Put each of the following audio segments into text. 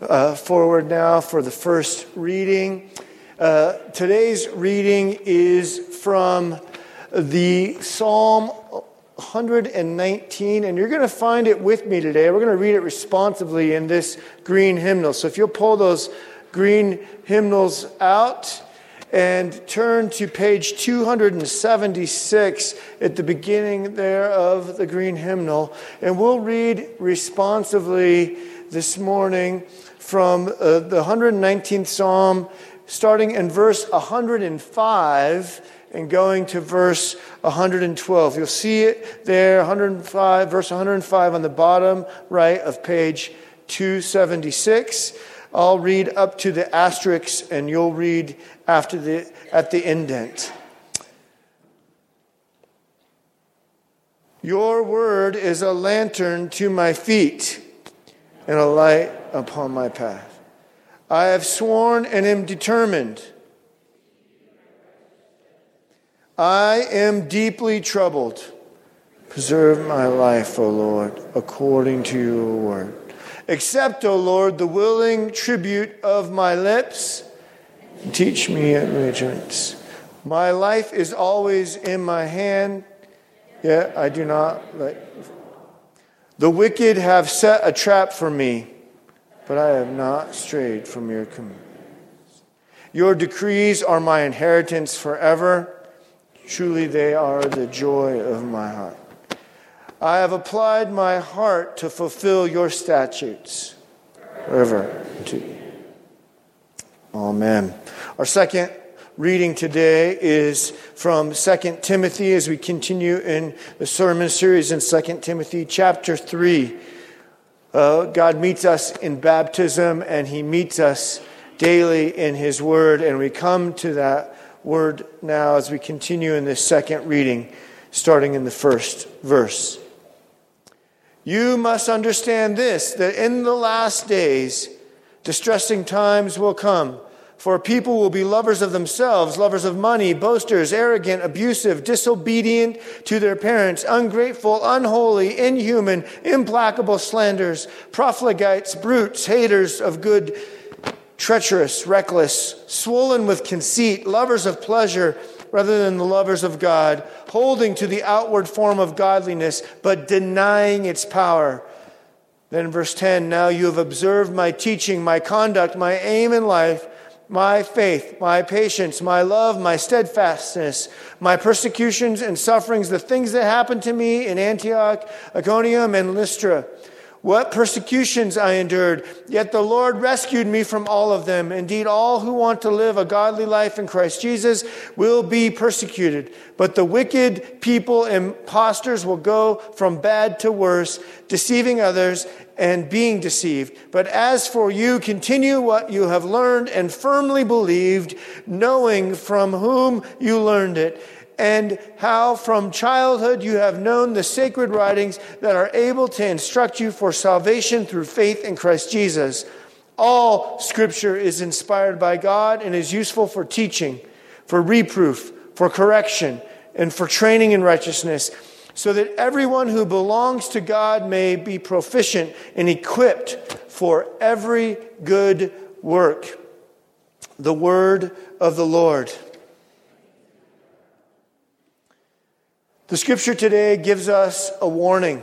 uh, forward now for the first reading. Uh, today's reading is from the Psalm 119, and you're going to find it with me today. We're going to read it responsively in this green hymnal. So if you'll pull those green hymnals out and turn to page 276 at the beginning there of the green hymnal, and we'll read responsively this morning from uh, the 119th Psalm, starting in verse 105 and going to verse 112. You'll see it there, 105, verse 105 on the bottom right of page 276. I'll read up to the asterisks and you'll read after the, at the indent. Your word is a lantern to my feet and a light upon my path. I have sworn and am determined. I am deeply troubled. Preserve my life, O Lord, according to your word. Accept, O Lord, the willing tribute of my lips. Teach me endurance. My life is always in my hand, yet I do not let. The wicked have set a trap for me but I have not strayed from your commands. Your decrees are my inheritance forever. Truly, they are the joy of my heart. I have applied my heart to fulfill your statutes forever to you. Amen. Our second reading today is from 2 Timothy as we continue in the sermon series in 2 Timothy chapter 3. Uh, God meets us in baptism and He meets us daily in His Word. And we come to that word now as we continue in this second reading, starting in the first verse. You must understand this that in the last days, distressing times will come. For people will be lovers of themselves, lovers of money, boasters, arrogant, abusive, disobedient to their parents, ungrateful, unholy, inhuman, implacable slanders, profligates, brutes, haters of good, treacherous, reckless, swollen with conceit, lovers of pleasure rather than the lovers of God, holding to the outward form of godliness, but denying its power. Then, verse 10 Now you have observed my teaching, my conduct, my aim in life my faith, my patience, my love, my steadfastness, my persecutions and sufferings, the things that happened to me in Antioch, Iconium, and Lystra. What persecutions I endured, yet the Lord rescued me from all of them. Indeed, all who want to live a godly life in Christ Jesus will be persecuted. But the wicked people, impostors, will go from bad to worse, deceiving others and being deceived. But as for you, continue what you have learned and firmly believed, knowing from whom you learned it and how from childhood you have known the sacred writings that are able to instruct you for salvation through faith in Christ Jesus. All scripture is inspired by God and is useful for teaching, for reproof, for correction, and for training in righteousness, so that everyone who belongs to God may be proficient and equipped for every good work. The word of the Lord. The scripture today gives us a warning.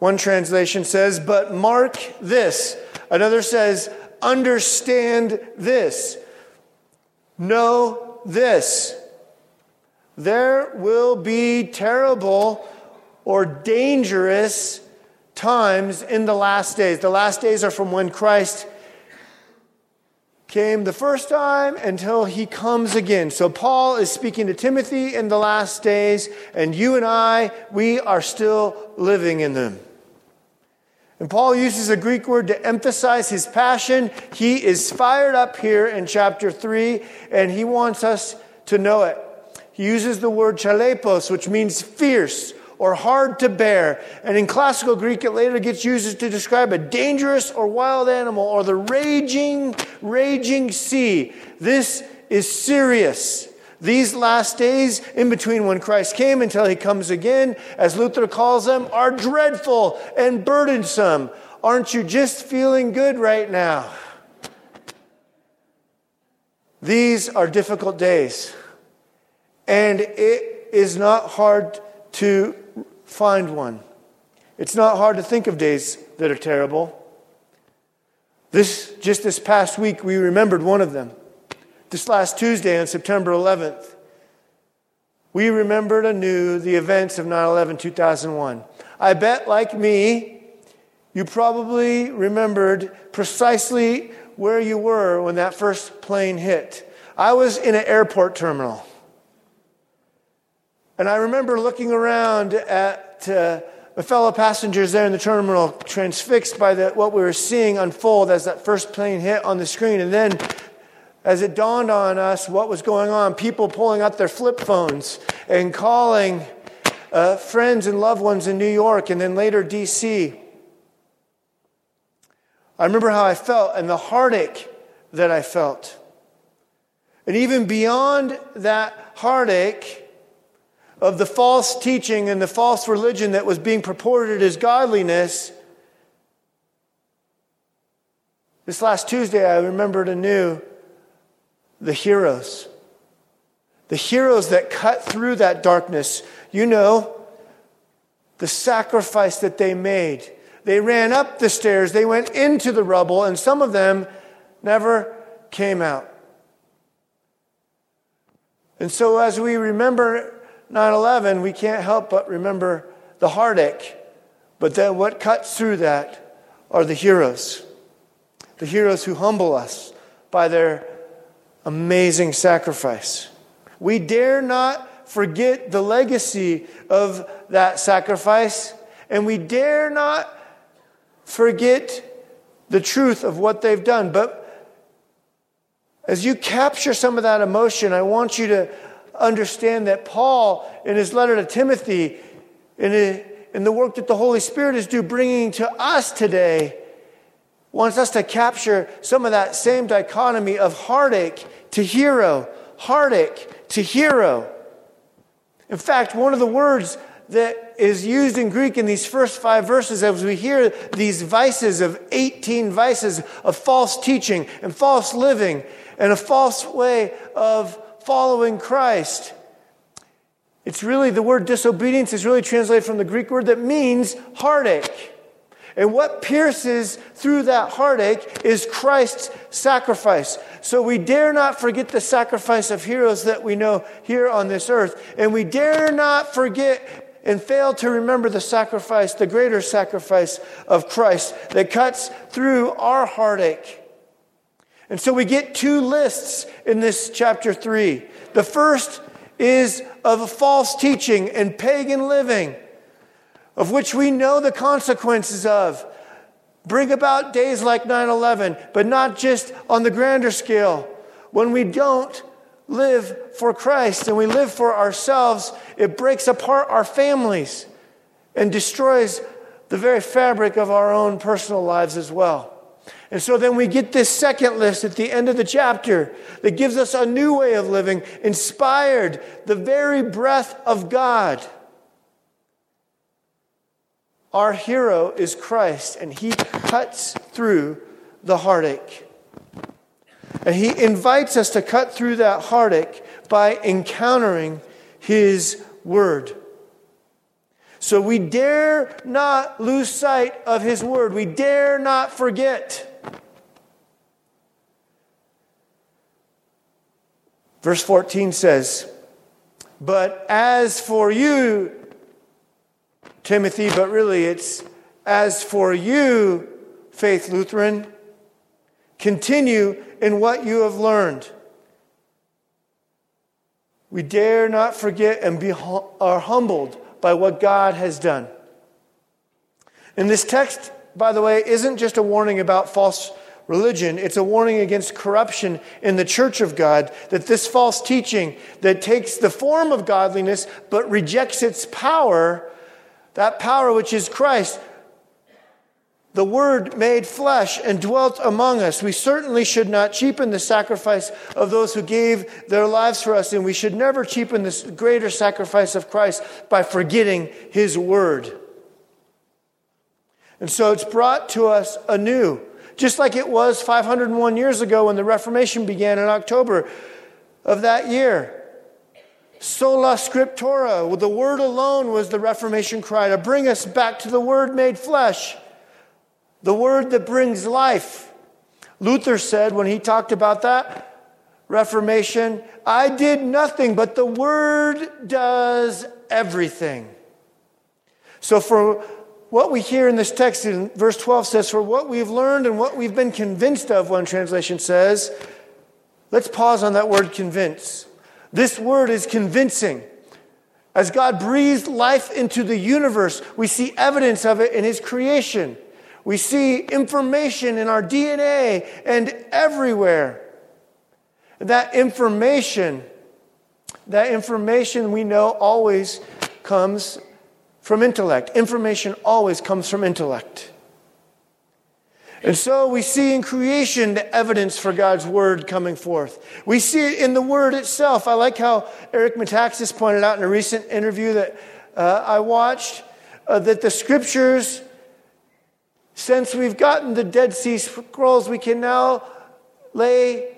One translation says, but mark this. Another says, understand this. Know this. There will be terrible or dangerous times in the last days. The last days are from when Christ came the first time until he comes again. So Paul is speaking to Timothy in the last days, and you and I, we are still living in them. And Paul uses a Greek word to emphasize his passion. He is fired up here in chapter 3, and he wants us to know it. He uses the word chalepos, which means fierce or hard to bear. And in classical Greek, it later gets used to describe a dangerous or wild animal or the raging, raging sea. This is serious. These last days, in between when Christ came until he comes again, as Luther calls them, are dreadful and burdensome. Aren't you just feeling good right now? These are difficult days, and it is not hard to find one. It's not hard to think of days that are terrible. This just this past week we remembered one of them. This last Tuesday on September 11th, we remembered anew the events of 9 11 2001. I bet, like me, you probably remembered precisely where you were when that first plane hit. I was in an airport terminal. And I remember looking around at uh, my fellow passengers there in the terminal, transfixed by the, what we were seeing unfold as that first plane hit on the screen. And then, as it dawned on us what was going on, people pulling out their flip phones and calling uh, friends and loved ones in New York and then later DC. I remember how I felt and the heartache that I felt. And even beyond that heartache of the false teaching and the false religion that was being purported as godliness, this last Tuesday I remembered anew the heroes. The heroes that cut through that darkness. You know, the sacrifice that they made. They ran up the stairs, they went into the rubble, and some of them never came out. And so, as we remember 9 11, we can't help but remember the heartache. But then, what cuts through that are the heroes. The heroes who humble us by their amazing sacrifice. We dare not forget the legacy of that sacrifice, and we dare not forget the truth of what they've done. But as you capture some of that emotion, I want you to understand that Paul, in his letter to Timothy, in, a, in the work that the Holy Spirit is doing, bringing to us today, wants us to capture some of that same dichotomy of heartache to hero, heartache to hero. In fact, one of the words that is used in Greek in these first five verses as we hear these vices of 18 vices of false teaching and false living and a false way of following Christ. It's really the word disobedience is really translated from the Greek word that means heartache. And what pierces through that heartache is Christ's sacrifice. So we dare not forget the sacrifice of heroes that we know here on this earth. And we dare not forget and fail to remember the sacrifice, the greater sacrifice of Christ that cuts through our heartache and so we get two lists in this chapter 3. The first is of false teaching and pagan living, of which we know the consequences of. Bring about days like 9 11, but not just on the grander scale. When we don't live for Christ and we live for ourselves, it breaks apart our families and destroys the very fabric of our own personal lives as well. And so then we get this second list at the end of the chapter that gives us a new way of living, inspired the very breath of God. Our hero is Christ, and he cuts through the heartache. And he invites us to cut through that heartache by encountering his word. So we dare not lose sight of his word. We dare not forget. Verse 14 says, But as for you, Timothy, but really it's as for you, Faith Lutheran, continue in what you have learned. We dare not forget and be are humbled by what God has done. And this text, by the way, isn't just a warning about false religion. It's a warning against corruption in the church of God that this false teaching that takes the form of godliness but rejects its power, that power which is Christ, the Word made flesh and dwelt among us. We certainly should not cheapen the sacrifice of those who gave their lives for us, and we should never cheapen this greater sacrifice of Christ by forgetting His Word. And so it's brought to us anew, just like it was 501 years ago when the Reformation began in October of that year. Sola Scriptura, the word alone was the Reformation cry to bring us back to the word made flesh, the word that brings life. Luther said when he talked about that Reformation, I did nothing, but the word does everything. So, for what we hear in this text in verse 12 says, For what we've learned and what we've been convinced of, one translation says, let's pause on that word convince. This word is convincing. As God breathed life into the universe, we see evidence of it in His creation. We see information in our DNA and everywhere. That information, that information we know always comes from intellect. Information always comes from intellect. And so we see in creation the evidence for God's word coming forth. We see it in the word itself. I like how Eric Metaxas pointed out in a recent interview that uh, I watched uh, that the scriptures, since we've gotten the Dead Sea Scrolls, we can now lay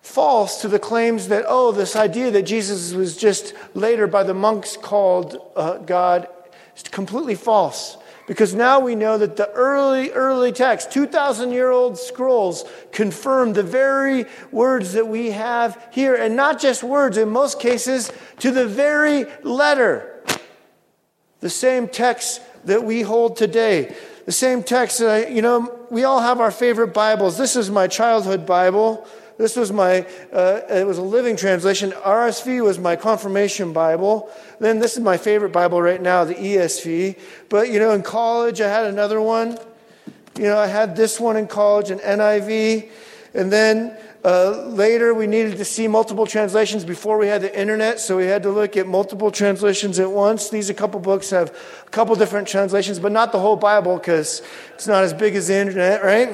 false to the claims that, oh, this idea that Jesus was just later by the monks called uh, God is completely false. Because now we know that the early, early text, 2,000 year old scrolls, confirm the very words that we have here. And not just words, in most cases, to the very letter. The same text that we hold today. The same text that I, you know, we all have our favorite Bibles. This is my childhood Bible. This was my, uh, it was a living translation. RSV was my confirmation Bible. Then this is my favorite Bible right now, the ESV. But, you know, in college, I had another one. You know, I had this one in college, an NIV. And then uh, later, we needed to see multiple translations before we had the internet, so we had to look at multiple translations at once. These a couple books have a couple different translations, but not the whole Bible because it's not as big as the internet, right?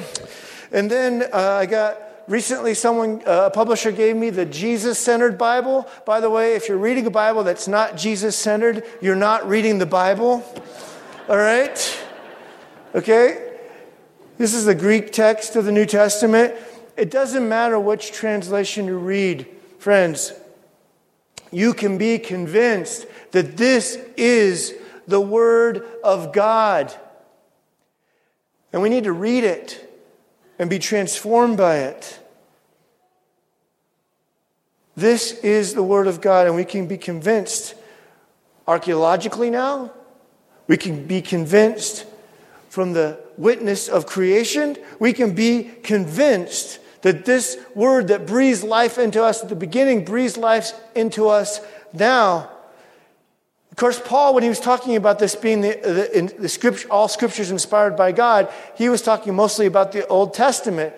And then uh, I got recently someone, uh, a publisher gave me the Jesus centered Bible. By the way, if you're reading a Bible that's not Jesus centered, you're not reading the Bible. All right? Okay? This is the Greek text of the New Testament. It doesn't matter which translation you read, friends. You can be convinced that this is the Word of God. And we need to read it and be transformed by it. This is the Word of God, and we can be convinced archaeologically now. We can be convinced from the witness of creation. We can be convinced that this Word that breathes life into us at the beginning breathes life into us now. Of course, Paul, when he was talking about this being the, the, the scripture, all scriptures inspired by God, he was talking mostly about the Old Testament.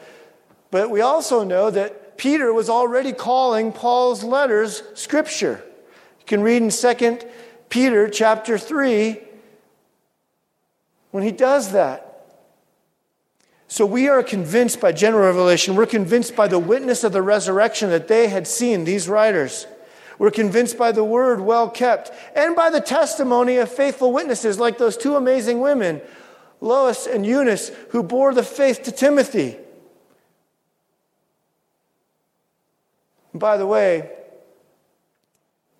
But we also know that Peter was already calling Paul's letters scripture. You can read in 2 Peter chapter 3 when he does that. So we are convinced by general revelation, we're convinced by the witness of the resurrection that they had seen, these writers. We're convinced by the word well kept and by the testimony of faithful witnesses like those two amazing women, Lois and Eunice, who bore the faith to Timothy. By the way,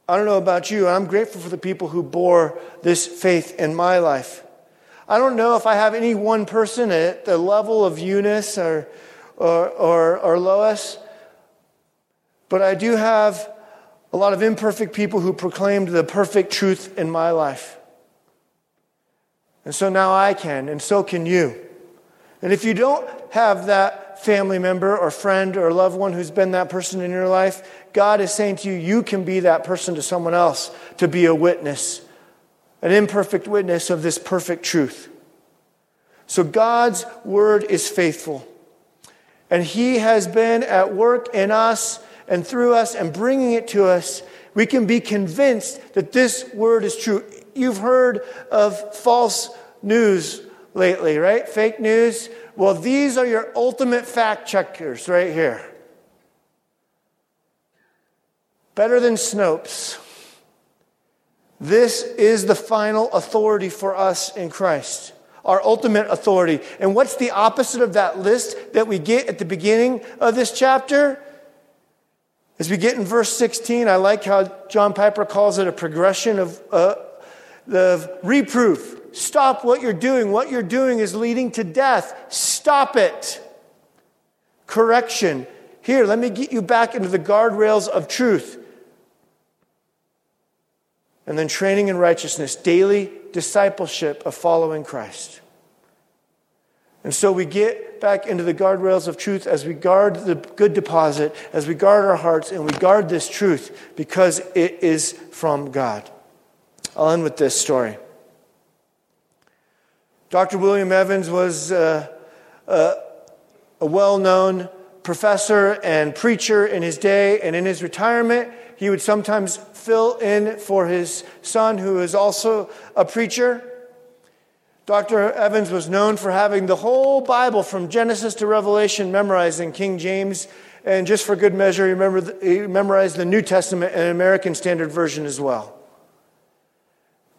I don't know about you, I'm grateful for the people who bore this faith in my life. I don't know if I have any one person at the level of Eunice or, or, or, or Lois, but I do have a lot of imperfect people who proclaimed the perfect truth in my life. And so now I can, and so can you. And if you don't have that family member or friend or loved one who's been that person in your life, God is saying to you, you can be that person to someone else to be a witness, an imperfect witness of this perfect truth. So God's word is faithful. And He has been at work in us and through us and bringing it to us, we can be convinced that this word is true. You've heard of false news lately, right? Fake news. Well, these are your ultimate fact checkers right here. Better than Snopes. This is the final authority for us in Christ. our ultimate authority. And what's the opposite of that list that we get at the beginning of this chapter? As we get in verse 16, I like how John Piper calls it a progression of, uh, of reproof. Stop what you're doing. What you're doing is leading to death. Stop it. Correction. Here, let me get you back into the guardrails of truth. And then training in righteousness, daily discipleship of following Christ. And so we get back into the guardrails of truth as we guard the good deposit, as we guard our hearts, and we guard this truth because it is from God. I'll end with this story. Dr. William Evans was uh, uh, a well known professor and preacher in his day, and in his retirement, he would sometimes fill in for his son, who is also a preacher. Dr. Evans was known for having the whole Bible from Genesis to Revelation memorized in King James. And just for good measure, he, memorized the New Testament and American Standard Version as well.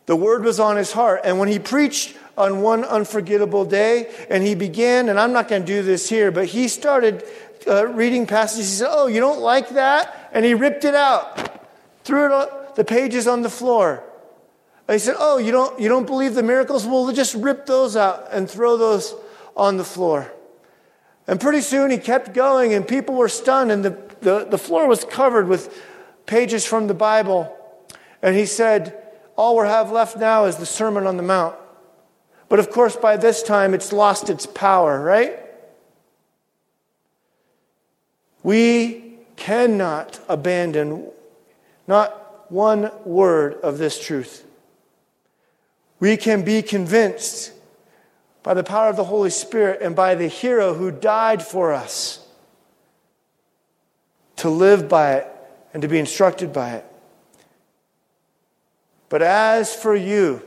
The word was on his heart. And when he preached on one unforgettable day, and he began, and I'm not going to do this here, but he started uh, reading passages. He said, Oh, you don't like that? And he ripped it out, threw it on the pages on the floor. They said, Oh, you don't, you don't believe the miracles? Well, just rip those out and throw those on the floor. And pretty soon he kept going, and people were stunned, and the, the, the floor was covered with pages from the Bible. And he said, All we have left now is the Sermon on the Mount. But of course, by this time, it's lost its power, right? We cannot abandon not one word of this truth. We can be convinced by the power of the Holy Spirit and by the hero who died for us to live by it and to be instructed by it. But as for you,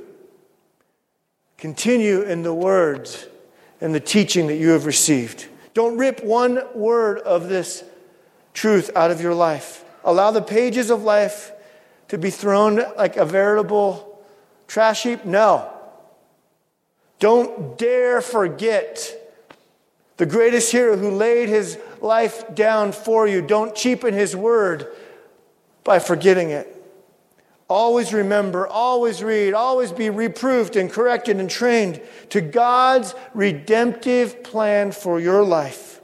continue in the words and the teaching that you have received. Don't rip one word of this truth out of your life. Allow the pages of life to be thrown like a veritable Trash heap? No. Don't dare forget the greatest hero who laid his life down for you. Don't cheapen his word by forgetting it. Always remember, always read, always be reproved and corrected and trained to God's redemptive plan for your life.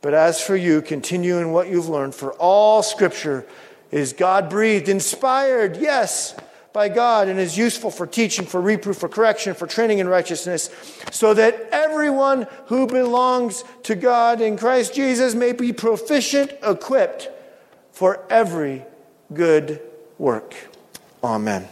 But as for you, continue in what you've learned, for all scripture is God breathed, inspired, yes by God and is useful for teaching, for reproof, for correction, for training in righteousness, so that everyone who belongs to God in Christ Jesus may be proficient, equipped for every good work. Amen.